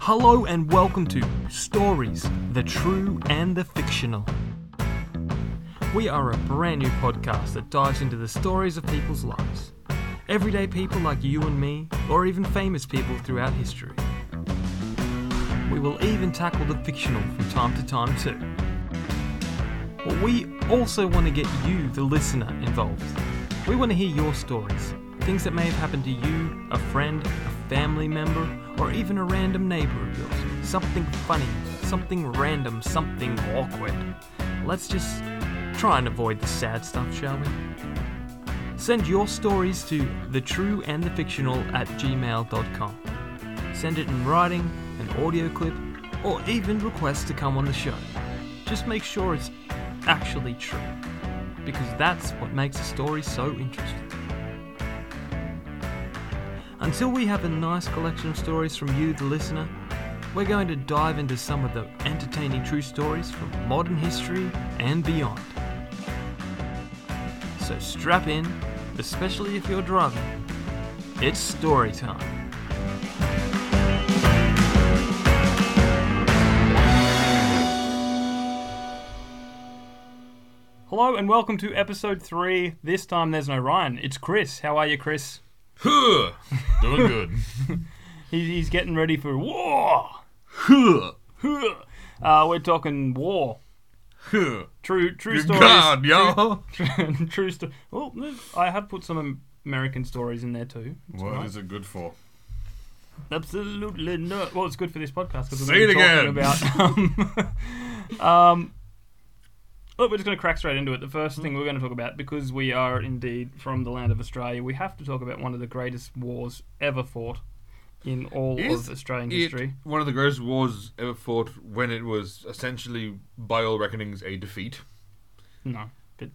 Hello and welcome to Stories, the True and the Fictional. We are a brand new podcast that dives into the stories of people's lives. Everyday people like you and me, or even famous people throughout history. We will even tackle the fictional from time to time too. But we also want to get you, the listener, involved. We want to hear your stories, things that may have happened to you, a friend, a family member, or even a random neighbor of yours. Something funny, something random, something awkward. Let's just try and avoid the sad stuff, shall we? Send your stories to the true and the fictional at gmail.com. Send it in writing, an audio clip, or even request to come on the show. Just make sure it's actually true, because that's what makes a story so interesting. Until we have a nice collection of stories from you, the listener, we're going to dive into some of the entertaining true stories from modern history and beyond. So strap in, especially if you're driving. It's story time. Hello and welcome to episode three. This time there's no Ryan. It's Chris. How are you, Chris? Huh. Doing good. He's, he's getting ready for war. Huh. Uh, we're talking war. Huh. True, true Good stories. God, yo. True, true story. Well, I have put some American stories in there too. It's What all is it good for? Absolutely no. Well, it's good for this podcast because Say we're it talking again. about. Um, um, look, we're just going to crack straight into it. The first mm-hmm. thing we're going to talk about, because we are indeed from the land of Australia, we have to talk about one of the greatest wars ever fought in all Is of Australian history. one of the greatest wars ever fought when it was essentially, by all reckonings, a defeat. No, but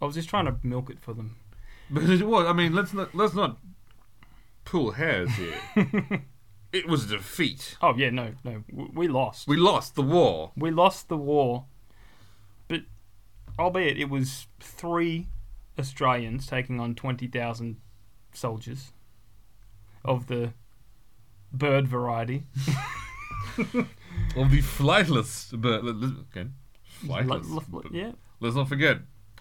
I was just trying to milk it for them. But it was. I mean, let's not let's not pull hairs here. it was a defeat. Oh yeah, no, no, we lost. We lost the war. We lost the war, albeit it was three Australians taking on 20,000 soldiers of the bird variety. Of the flightless bird. Okay. Flightless. L- yeah. Let's not forget.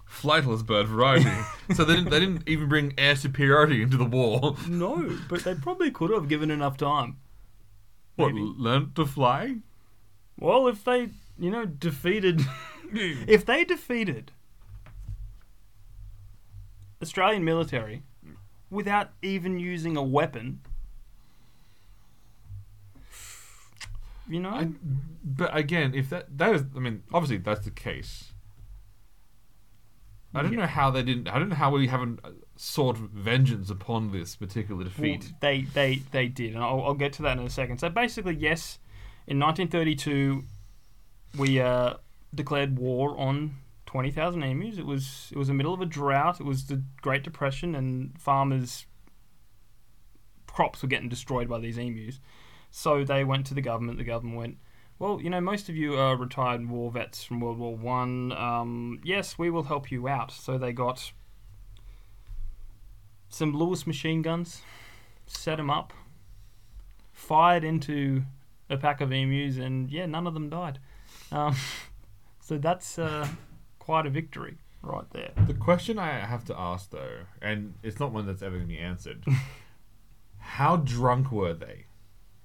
Flightless bird variety. so they didn't, they didn't even bring air superiority into the war. No, but they probably could have given enough time. What, Maybe. learned to fly? Well, if they, you know, defeated. if they defeated Australian military without even using a weapon, you know, I, but again, if that that is, I mean, obviously that's the case. I don't Yeah. know how they didn't. I don't know how we haven't uh, sought vengeance upon this particular defeat. Well, they they they did, and I'll, I'll get to that in a second. So basically, yes, in 1932, we uh, declared war on 20,000 emus. It was it was the middle of a drought. It was the Great Depression, and farmers' crops were getting destroyed by these emus. So they went to the government. The government went. Well, you know, most of you are retired war vets from World War One. Um, yes, we will help you out. So they got some Lewis machine guns, set them up, fired into a pack of emus, and yeah, none of them died. Um, so that's uh, quite a victory right there. the question I have to ask though, and it's not one that's ever going to be answered. how drunk were they?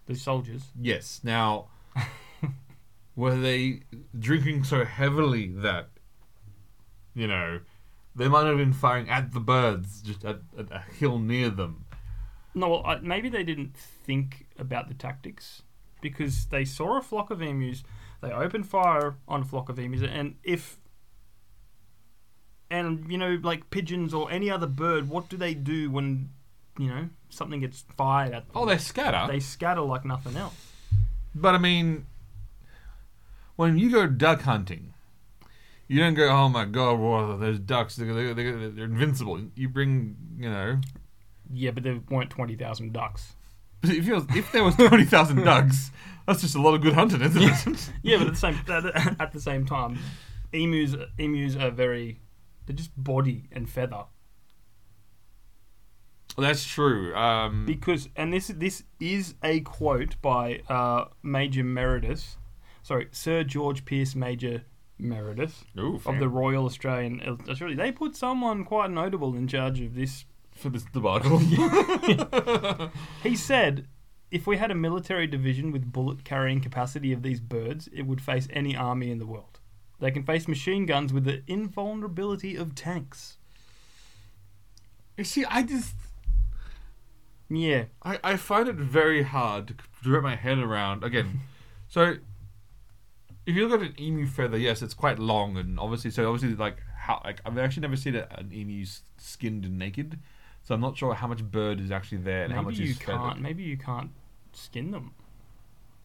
The soldiers. Yes. Now, were they drinking so heavily that, you know, they might have been firing at the birds just at, at a hill near them? No, well, I, maybe they didn't think about the tactics because they saw a flock of emus. They open fire on a flock of emus, and if and you know, like pigeons or any other bird, what do they do when you know something gets fired at them? Oh, they scatter. they scatter like nothing else. But I mean, when you go duck hunting, you don't go, "Oh my god, whoa, there's ducks. They're, they're, they're, they're invincible." You bring, you know, Yeah, but there weren't twenty thousand ducks. if, if there was twenty thousand ducks, that's just a lot of good hunting, isn't it? Yeah, but at the same at, at the same time, emus emus are very they're just body and feather. That's true. Um, because and this this is a quote by uh, Major Meredith, sorry, Sir George Pearce Major Meredith ooh, of the Royal Australian Australia. They put someone quite notable in charge of this. for this debacle. He said. If we had a military division with bullet carrying capacity of these birds, it would face any army in the world. They can face machine guns with the invulnerability of tanks. you see, I just Yeah. I, I find it very hard to wrap my head around. Again, so if you look at an emu feather, yes, it's quite long and obviously, so obviously, like how like I've actually never seen a, an emu skinned and naked, so I'm not sure how much bird is actually there and how much is it. Maybe much you is can't. feathered. Maybe you can't skin them.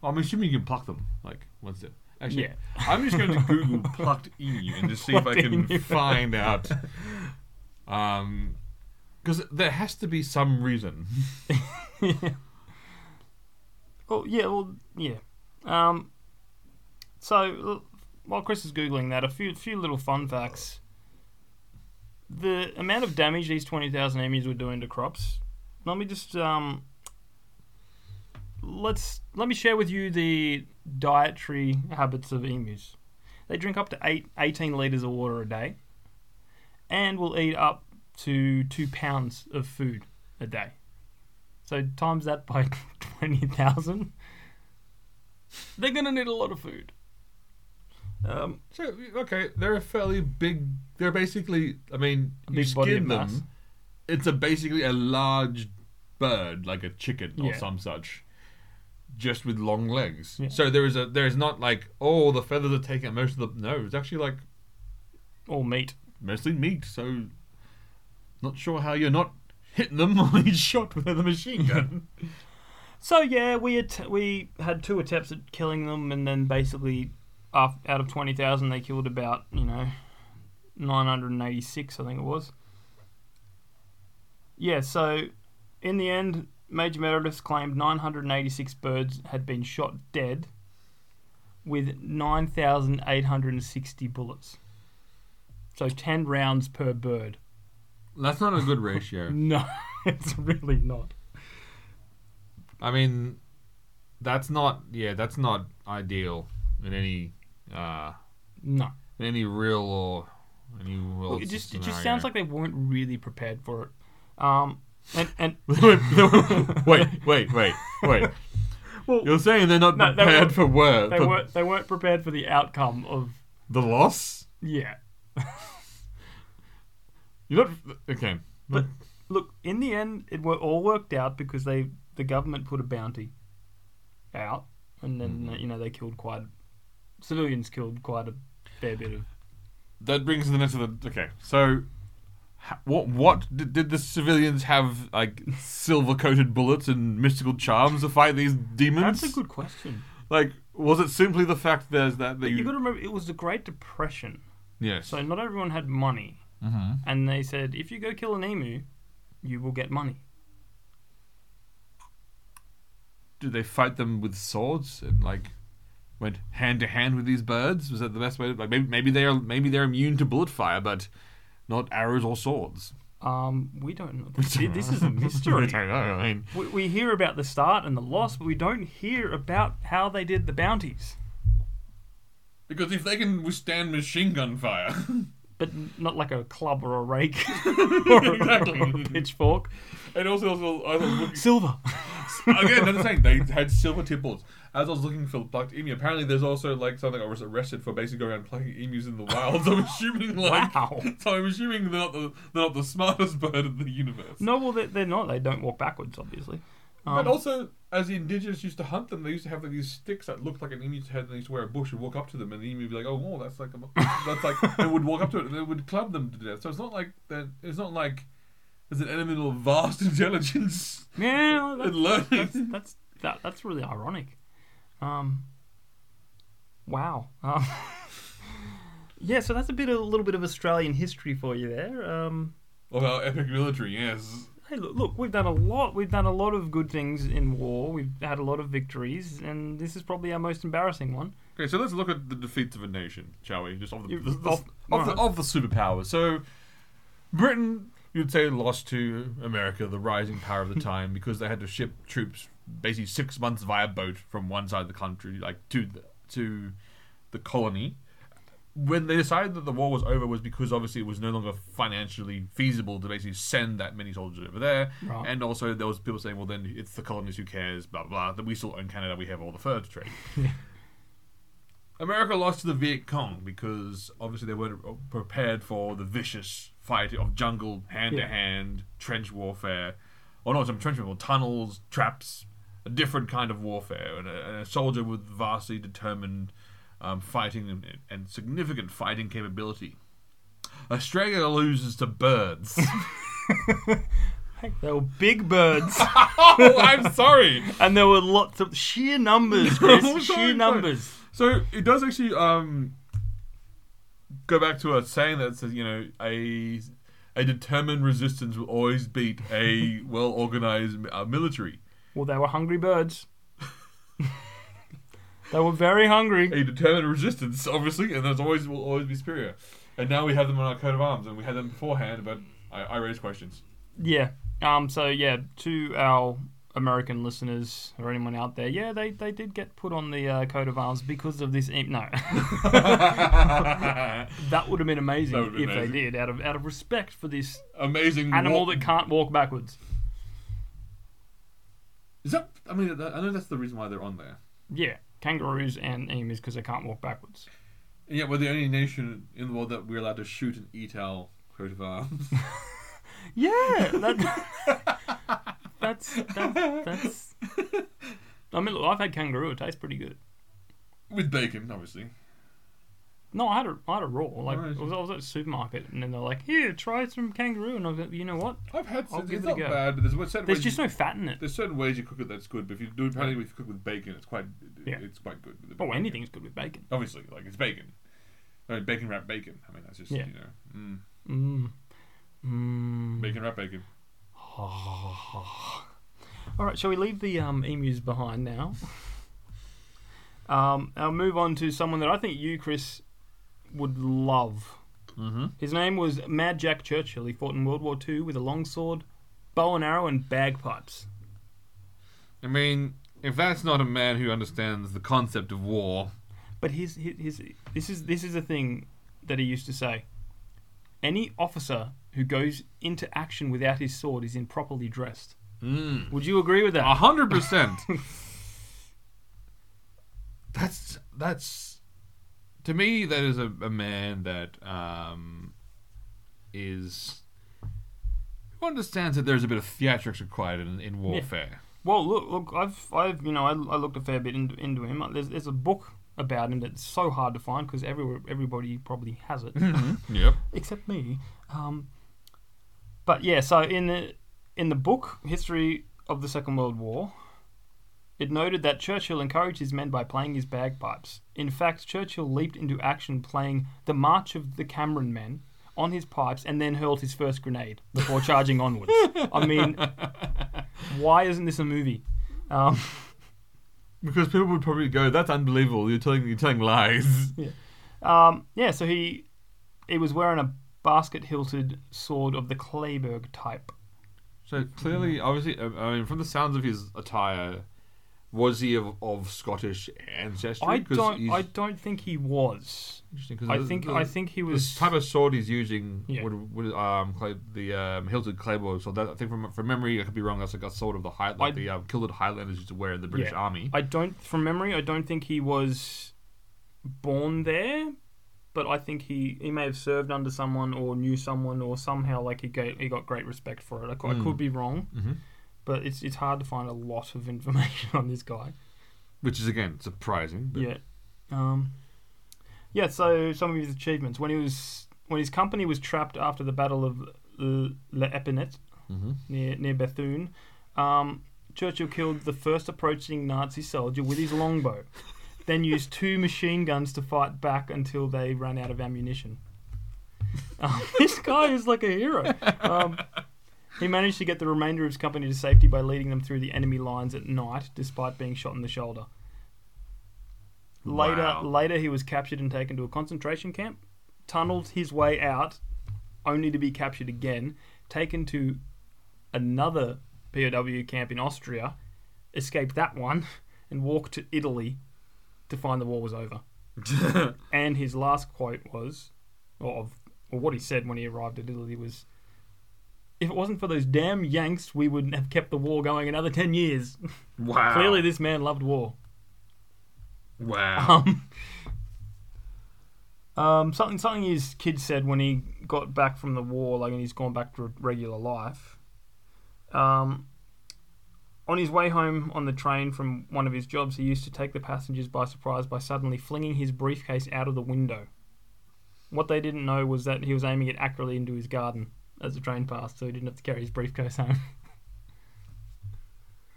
I'm assuming you can pluck them. Like, what's it? Actually, Yeah. I'm just going to Google plucked emu and just see if I can find out. Um, because there has to be some reason. Well, yeah, well, yeah. Um, so while Chris is googling that, a few few little fun facts. The amount of damage these twenty thousand emus were doing to crops. Let me just um. Let's let me share with you the dietary habits of emus. They drink up to eight, 18 liters of water a day, and will eat up to two pounds of food a day. So times that by twenty thousand. They're gonna need a lot of food. Um, So okay, they're a fairly big. They're basically. I mean, A you skin them. mass. It's a basically a large bird, like a chicken or Yeah. some such, just with long legs. Yeah. So there is a. There is not like oh the feathers are taken most of the. No, it's actually like all meat. mostly meat. So not sure how you're not hitting them on each shot with a machine gun. So yeah, we att- we had two attempts at killing them, and then basically, out of twenty thousand, they killed about you know nine hundred and eighty six, I think it was. Yeah. So in the end, Major Meredith claimed nine hundred and eighty six birds had been shot dead, with nine thousand eight hundred and sixty bullets. So ten rounds per bird. That's not a good ratio. No, it's really not. I mean, that's not. Yeah, that's not ideal in any. uh No. in any real or any Well, world it just it just sounds like they weren't really prepared for it. Um, and and wait, wait, wait, wait. well, You're saying they're not No, they prepared for work, they for weren't they weren't prepared for the outcome of the loss. yeah. You're not okay. But look, in the end, it were all worked out because they the government put a bounty out, and then Mhm. you know they killed quite civilians killed quite a fair bit of. that brings us into the next. okay. So, what what did, did the civilians have like silver coated bullets and mystical charms to fight these demons? That's a good question. Like, was it simply the fact there's that that you, you got to remember, it was the Great Depression, yes. so not everyone had money, mm-hmm. and they said if you go kill an emu, you will get money. did they fight them with swords and like went hand to hand with these birds? Was that the best way? To, like maybe maybe they are maybe they're immune to bullet fire, but not arrows or swords. Um, we don't know. This, this is a mystery. I don't know. I mean, We, we hear about the start and the loss, but we don't hear about how they did the bounties. because if they can withstand machine gun fire, But not like a club or a rake or, Exactly. or a pitchfork. and also, also I was looking Silver. again. I'm saying they had silver tip bullets. As I was looking for plucked emu, apparently there's also like something I was arrested for basically going around plucking emus in the wild. So I'm assuming like Wow. so I'm assuming they're not the they're not the smartest bird in the universe. No, well, they're, they're not. They don't walk backwards, obviously. Um, But also, as the indigenous used to hunt them, they used to have like these sticks that looked like an emu's head, and they used to wear a bush and walk up to them, and the emu would be like, "Oh, whoa, that's like a, that's like." they would walk up to it, and they would club them to death. So it's not like that. It's not like there's an element of vast intelligence yeah, and that's, learning. that's, that's, that, that's really ironic. Um, wow. Um, yeah, so that's a bit, a little bit of Australian history for you there. Um, of our epic military, yes. Hey, look, look, we've done a lot. We've done a lot of good things in war. We've had a lot of victories, and this is probably our most embarrassing one. Okay, so let's look at the defeats of a nation, shall we? Just of the, the, the- of- of, the, of the superpowers. So, Britain you'd say lost to America, the rising power of the time, because they had to ship troops basically six months via boat from one side of the country, like to the, to the colony. When they decided that the war was over, was because obviously it was no longer financially feasible to basically send that many soldiers over there, Right. and also there was people saying, "Well, then it's the colonies who cares." Blah blah. blah that we still own Canada, we have all the fur to trade. America lost to the Viet Cong because obviously they weren't prepared for the vicious fight of jungle hand to hand trench warfare, or not some trench warfare, tunnels, traps, a different kind of warfare, and a, and a soldier with vastly determined um, fighting and, and significant fighting capability. Australia loses to birds. Hey, they were big birds, oh, I'm sorry. and there were lots of sheer numbers, Chris. I'm sorry, sheer sorry. numbers. So it does actually um, go back to a saying that says, you know, a a determined resistance will always beat a well organized uh, military. Well, they were hungry birds. They were very hungry. A determined resistance, obviously, and there's always will always be superior. And now we have them on our coat of arms, and we had them beforehand, but I, I raised questions. Yeah. Um. So yeah, to our American listeners or anyone out there, yeah, they, they did get put on the uh, coat of arms because of this. Imp- no, that would have been amazing That would've been if amazing. they did, out of out of respect for this Amazing animal that can't walk backwards. Is that? I mean, I know that's the reason why they're on there. Yeah, kangaroos and emus because they can't walk backwards. And yet, we're the only nation in the world that we're allowed to shoot and eat our coat of arms. Yeah, that, that's that, that's. I mean, look, I've had kangaroo. It tastes pretty good. With bacon, obviously. No, I had a, I had a raw. Like. I was, I was at a supermarket, and then they're like, "Here, try some kangaroo," and I was like, "You know what? I've had. I'll it's give it a not go. bad. There's what certain There's ways just you, no fat in it. There's certain ways you cook it that's good, but if you do apparently if you cook with bacon, it's quite. Yeah. It's quite good. with the But bacon. anything's good with bacon." Obviously, like it's bacon. I mean, bacon wrapped bacon. I mean, that's just Yeah. you know, mm, Mmm. Mmm. bacon wrapped bacon. All right, shall we leave the um, emus behind now? um, I'll move on to someone that I think you, Chris, would love. Mm-hmm. His name was Mad Jack Churchill. He fought in World War II with a longsword, bow and arrow, and bagpipes. I mean, if that's not a man who understands the concept of war, But his, his, his this is this is a thing that he used to say. Any officer who goes into action without his sword is improperly dressed. mm, Would you agree with that? a hundred percent. That's that's to me that is a, a man that um, is who understands that there's a bit of theatrics required in, in warfare. Well, look, look, I've, I've, you know, I, I looked a fair bit into, into him. There's, there's a book about him that's so hard to find because everywhere, everybody probably has it, Yep. except me. Um, but yeah, so in the in the book History of the Second World War, it noted that Churchill encouraged his men by playing his bagpipes. In fact, Churchill leaped into action playing the March of the Cameron Men on his pipes and then hurled his first grenade before charging onwards. I mean, why isn't this a movie? Um, Because people would probably go, "That's unbelievable! You're telling you're telling lies." um, yeah, so he he was wearing a basket-hilted sword of the claybeg type. So clearly, obviously, I mean, from the sounds of his attire, was he of, of Scottish ancestry? I 'Cause don't he's- I don't think he was. Interesting, 'cause I the- think the- I think he was. This type of sword he's using Yeah. would, would um clay, the um, hilted claymore. So that I think from from memory, I could be wrong. That's like a sword of the high, like I- the um, kilted Highlanders used to wear in the British Yeah. Army. I don't from memory. I don't think he was born there, but I think he he may have served under someone or knew someone or somehow like he got he got great respect for it. I, cou- I Mm. could be wrong, Mhm. But it's it's hard to find a lot of information on this guy. Which is again surprising. But Yeah. Um, yeah. So some of his achievements when he was when his company was trapped after the Battle of Le Epinette Mhm. near near Bethune, um, Churchill killed the first approaching Nazi soldier with his longbow, then used two machine guns to fight back until they ran out of ammunition. Um, this guy is like a hero. Um, he managed to get the remainder of his company to safety by leading them through the enemy lines at night, despite being shot in the shoulder. Later, Wow. later he was captured and taken to a concentration camp, tunneled his way out, only to be captured again, taken to another POW camp in Austria, escaped that one, and walked to Italy to find the war was over. And his last quote was, or, of, or what he said when he arrived at Italy was, "If it wasn't for those damn Yanks, we would have kept the war going another ten years." wow. Clearly, this man loved war. Wow. Um, um, something something his kid said when he got back from the war, like when he's gone back to regular life. Um, on his way home on the train from one of his jobs, he used to take the passengers by surprise by suddenly flinging his briefcase out of the window. What they didn't know was that he was aiming it accurately into his garden as the train passed, so he didn't have to carry his briefcase home.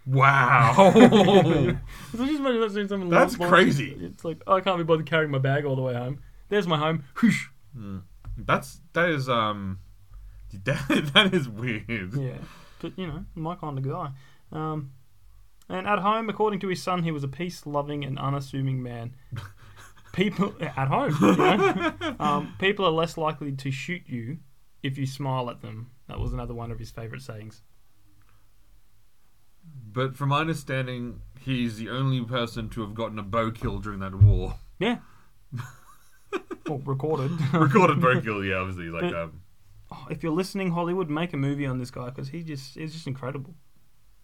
wow. So just imagine doing something That's like- crazy. It's like oh, I can't be bothered carrying my bag all the way home. There's my home. Whoosh. That's that is um that, that is weird. Yeah, but you know, my kind of guy. Um, and at home, according to his son, he was a peace-loving and unassuming man. People at home, you know? um, people are less likely to shoot you if you smile at them. That was another one of his favorite sayings. But from my understanding, he's the only person to have gotten a bow kill during that war. Yeah. well, recorded. Recorded bow kill, yeah, obviously. Like But- um Oh, if you're listening, Hollywood, make a movie on this guy because he just is just incredible.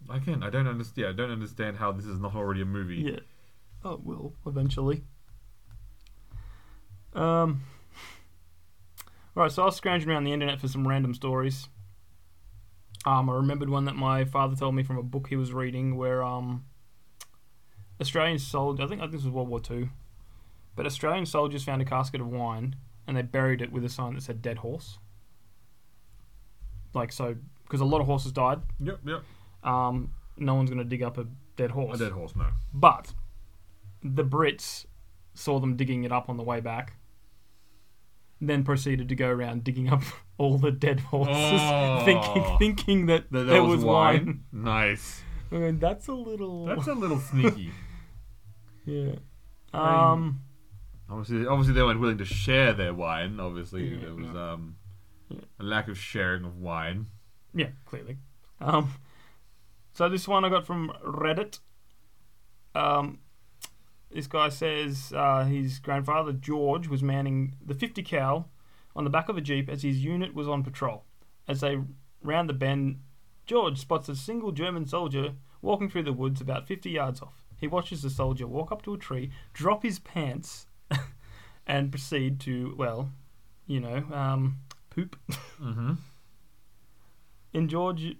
again, I don't understand Yeah, I don't understand how this is not already a movie. Yeah. Oh, it will eventually. Um. Right, so I was scrounging around the internet for some random stories. Um, I remembered one that my father told me from a book he was reading, where um, Australian soldiers, I think, I think this was World War Two, but Australian soldiers found a casket of wine and they buried it with a sign that said "Dead Horse." Like so, because a lot of horses died. Yep, yep. Um, no one's going to dig up a dead horse. A dead horse, no. But the Brits saw them digging it up on the way back, then proceeded to go around digging up all the dead horses, Oh. thinking thinking that, That, there was wine. Nice. I mean, that's a little. That's a little sneaky. yeah. I mean- Um. obviously, obviously they weren't willing to share their wine. Obviously, Yeah, there was no. um, Yeah. a lack of sharing of wine. Yeah, clearly. Um, so this one I got from Reddit. Um, this guy says uh, his grandfather George was manning the 50 cal on the back of a jeep as his unit was on patrol. As they round the bend, George spots a single German soldier walking through the woods about 50 yards off. He watches the soldier walk up to a tree, drop his pants, and proceed to well, you know, um, poop. Mm-hmm. In George,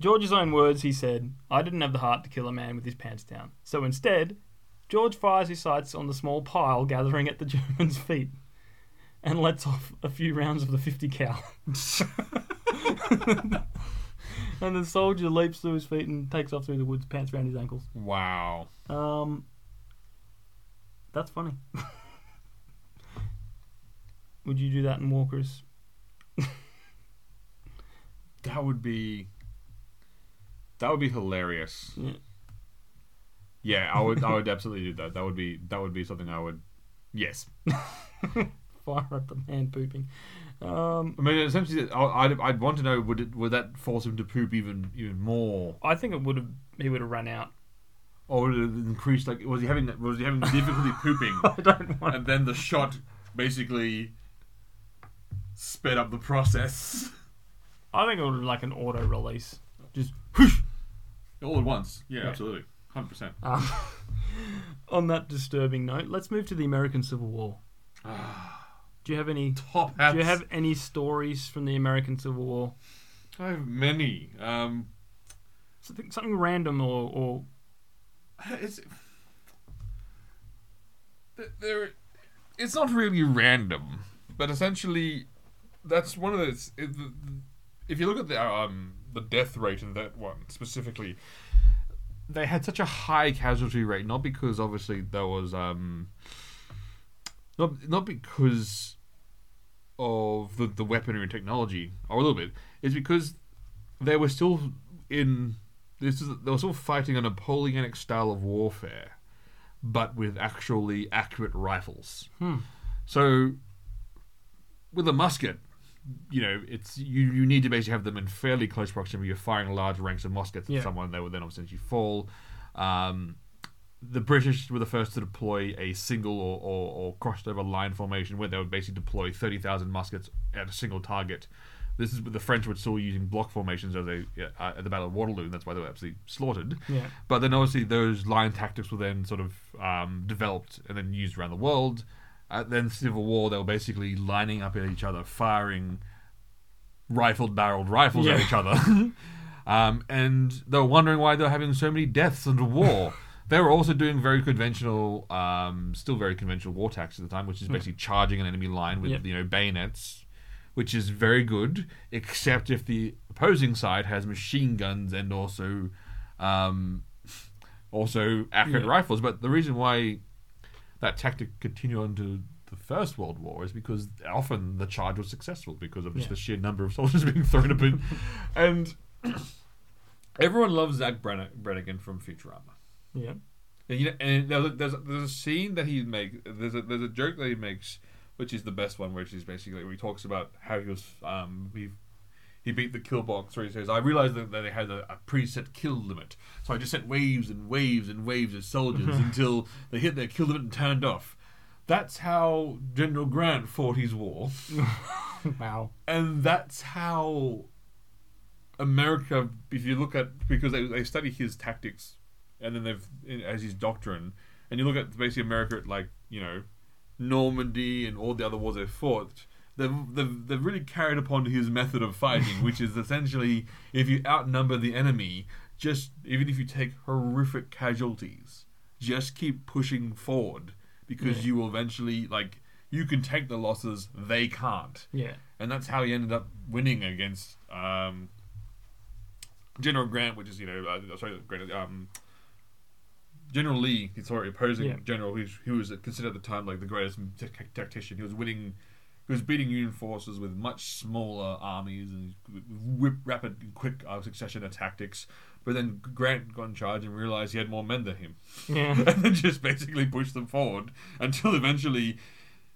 George's own words, he said, I didn't have the heart to kill a man with his pants down. So instead, George fires his sights on the small pile gathering at the German's feet and lets off a few rounds of the 50 cal. and the soldier leaps to his feet and takes off through the woods, pants around his ankles. Wow. Um, that's funny. Would you do that in Walkers? That would be. That would be hilarious. Yeah. Yeah, I would. I would absolutely do that. That would be. That would be something I would. Yes. Fire at the man pooping. Um, I mean, essentially, I- I'd, I'd want to know would it would that force him to poop even even more, I think it would have. He would have run out. or would it have increased? Like, was he having was he having difficulty pooping, I don't want. and then the shot basically sped up the process I think it would have like an auto release. Just all at once? Yeah, Yeah. absolutely, hundred percent. um, on that disturbing note, let's move to the American Civil War. Do you have any? Top hats. Do you have any stories from the American Civil War? I have many. Um, Something, something random or, or it's there. It's not really random, but essentially, that's one of those. The, if you look at the um the death rate in that one specifically, they had such a high casualty rate. Not because obviously there was um. Not not because of the the weaponry and technology, or a little bit. It's because they were still in this is they were still fighting a Napoleonic style of warfare, but with actually accurate rifles. Hmm. So, with a musket, you know, it's you, you need to basically have them in fairly close proximity. You're firing large ranks of muskets Yeah. at someone, they would then essentially fall. Um, the British were the first to deploy a single or, or, or crossed over line formation where they would basically deploy 30,000 muskets at a single target. This is the French were still using block formations as they uh, at the Battle of Waterloo, and that's why they were absolutely slaughtered. Yeah. But then obviously those line tactics were then sort of um, developed and then used around the world. At then Civil War, they were basically lining up at each other, firing rifled barreled rifles at each other. um, and they were wondering why they were having so many deaths in the war. they were also doing very conventional, um, still very conventional war tactics at the time, which is basically charging an enemy line with Yep. you know bayonets, which is very good, except if the opposing side has machine guns and also um, also accurate Yeah. rifles. But the reason why that tactic continued on to the First World War is because often the charge was successful because of just Yeah. the sheer number of soldiers being thrown up in. And everyone loves Zapp Brenn- Brannigan from Futurama. Yeah. And, you know, and there's a, there's a, there's a scene that he makes. There's a there's a joke that he makes, which is the best one, which is basically where he talks about how he was um he he beat the kill box. He says, "I realized that, they had a, a preset kill limit, so I just sent waves and waves and waves of soldiers until they hit their kill limit and turned off." That's how General Grant fought his war, Wow. and that's how America. If you look at because they they study his tactics, and then they've as his doctrine, and you look at basically America at like you know Normandy and all the other wars they've fought. They've, they've, they've really carried upon his method of fighting, which is essentially if you outnumber the enemy, just even if you take horrific casualties, just keep pushing forward because Yeah. you will eventually like you can take the losses, they can't Yeah. and that's how he ended up winning against um, General Grant, which is you know uh, sorry Grant, um, General Lee. He's sorry opposing Yeah. general who's who was considered at the time like the greatest t- tactician. He was winning. He was beating Union forces with much smaller armies and whip, rapid, and quick uh, succession of tactics. But then Grant got in charge and realized he had more men than him Yeah. and then just basically pushed them forward until eventually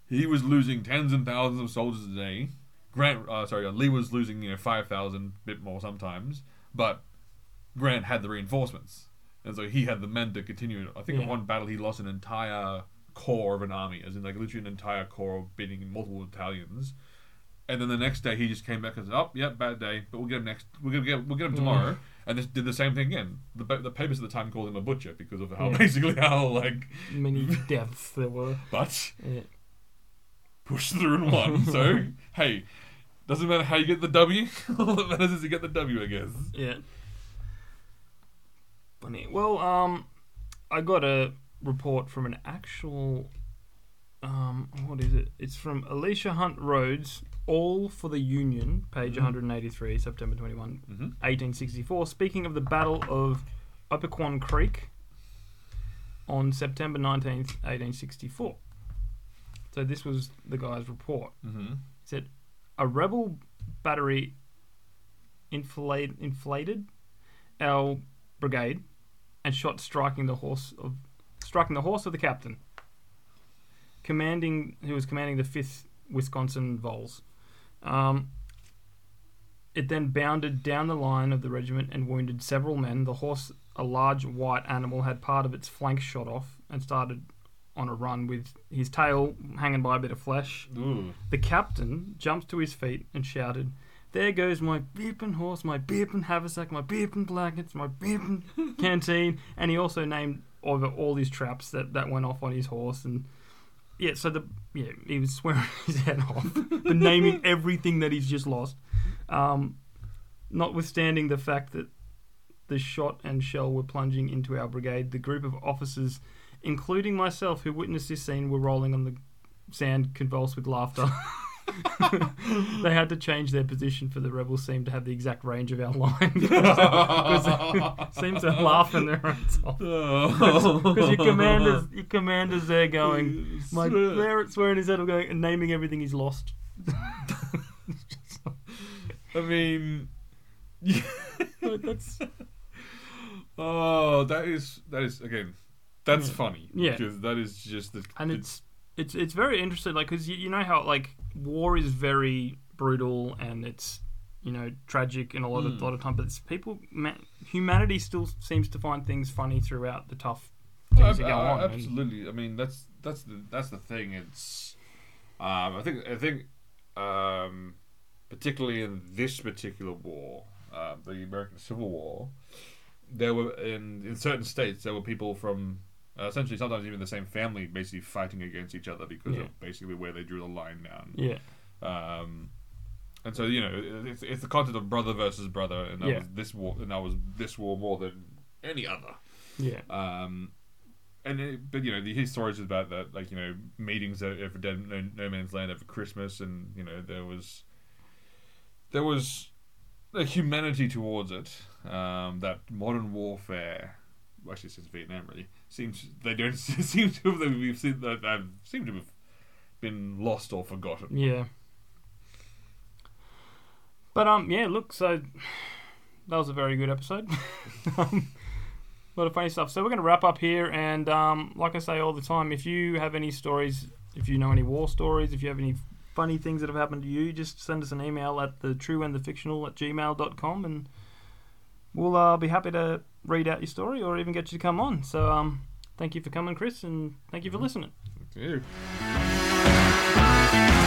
he was losing tens and thousands of soldiers a day. Grant, uh, sorry, uh, Lee was losing you know five thousand, bit more sometimes, but Grant had the reinforcements, and so he had the men to continue. I think in one battle he lost an entire corps of an army, as in like literally an entire corps beating multiple battalions. And then the next day he just came back and said, "Oh, yeah, bad day, but we'll get him next. We'll get get we'll get him tomorrow." And this did the same thing again. The the papers at the time called him a butcher because of how Yeah. basically how like, Many deaths there were. but Yeah. push through and won. so hey, doesn't matter how you get the W. All that matters is you get the W, I guess. Yeah. Funny. Well, um, I got a report from an actual. Um, what is it? It's from Elisha Hunt Rhodes, All for the Union, page Mhm. 183, September 21, Mm-hmm. 1864. Speaking of the Battle of Opequon Creek on September 19th, 1864. So this was the guy's report. Mm-hmm. said a rebel battery inflate, inflated our brigade and shot striking the horse of striking the horse of the captain commanding who was commanding the 5th Wisconsin Vols um, it then bounded down the line of the regiment and wounded several men the horse a large white animal had part of its flank shot off and started on a run with his tail hanging by a bit of flesh Ooh. the captain jumped to his feet and shouted, There goes my beeping horse, my beeping haversack, my beeping blankets, my beeping canteen. And he also named over all these traps that, that went off on his horse. And yeah, so the yeah, he was swearing his head off, but naming everything that he's just lost. Um, notwithstanding the fact that the shot and shell were plunging into our brigade, the group of officers, including myself who witnessed this scene, were rolling on the sand convulsed with laughter. they had to change their position for the rebels seemed to have the exact range of our line. Because seems to laugh in their own self. Because oh. your commanders, your commanders, there going, my there swearing his head, going and naming everything he's lost. I mean, that's oh, that is that is again, that's Yeah. funny. Yeah. because that is just the and it's it's it's very interesting, like because you, you know how like war is very brutal and it's you know tragic in a lot of Mm. lot of time. But it's people, ma- humanity still seems to find things funny throughout the tough Oh, things that go ab- on. and- Absolutely. I mean, that's that's the that's the thing. It's um, I think I think um, particularly in this particular war, uh, the American Civil War, there were in in certain states there were people from uh, essentially sometimes even the same family basically fighting against each other because Yeah. of basically where they drew the line down. yeah, Um, and so you know, it's, it's the concept of brother versus brother, and that Yeah. was this war, and that was this war more than any other. yeah, Um, and it, but you know, you hear stories about that, like you know, meetings over dead no, no man's land over Christmas, and you know, there was there was a humanity towards it. Um, that modern warfare, actually since Vietnam, really seems they don't seem to have we've seen that have seem to have been lost or forgotten. yeah. But um, yeah. Look, so that was a very good episode. um, a lot of funny stuff. So we're going to wrap up here, and um, like I say all the time, if you have any stories, if you know any war stories, if you have any funny things that have happened to you, just send us an email at the true and the fictional at gmail.com and we'll uh, be happy to read out your story or even get you to come on. So um, thank you for coming, Chris, and thank you for listening. Thank you.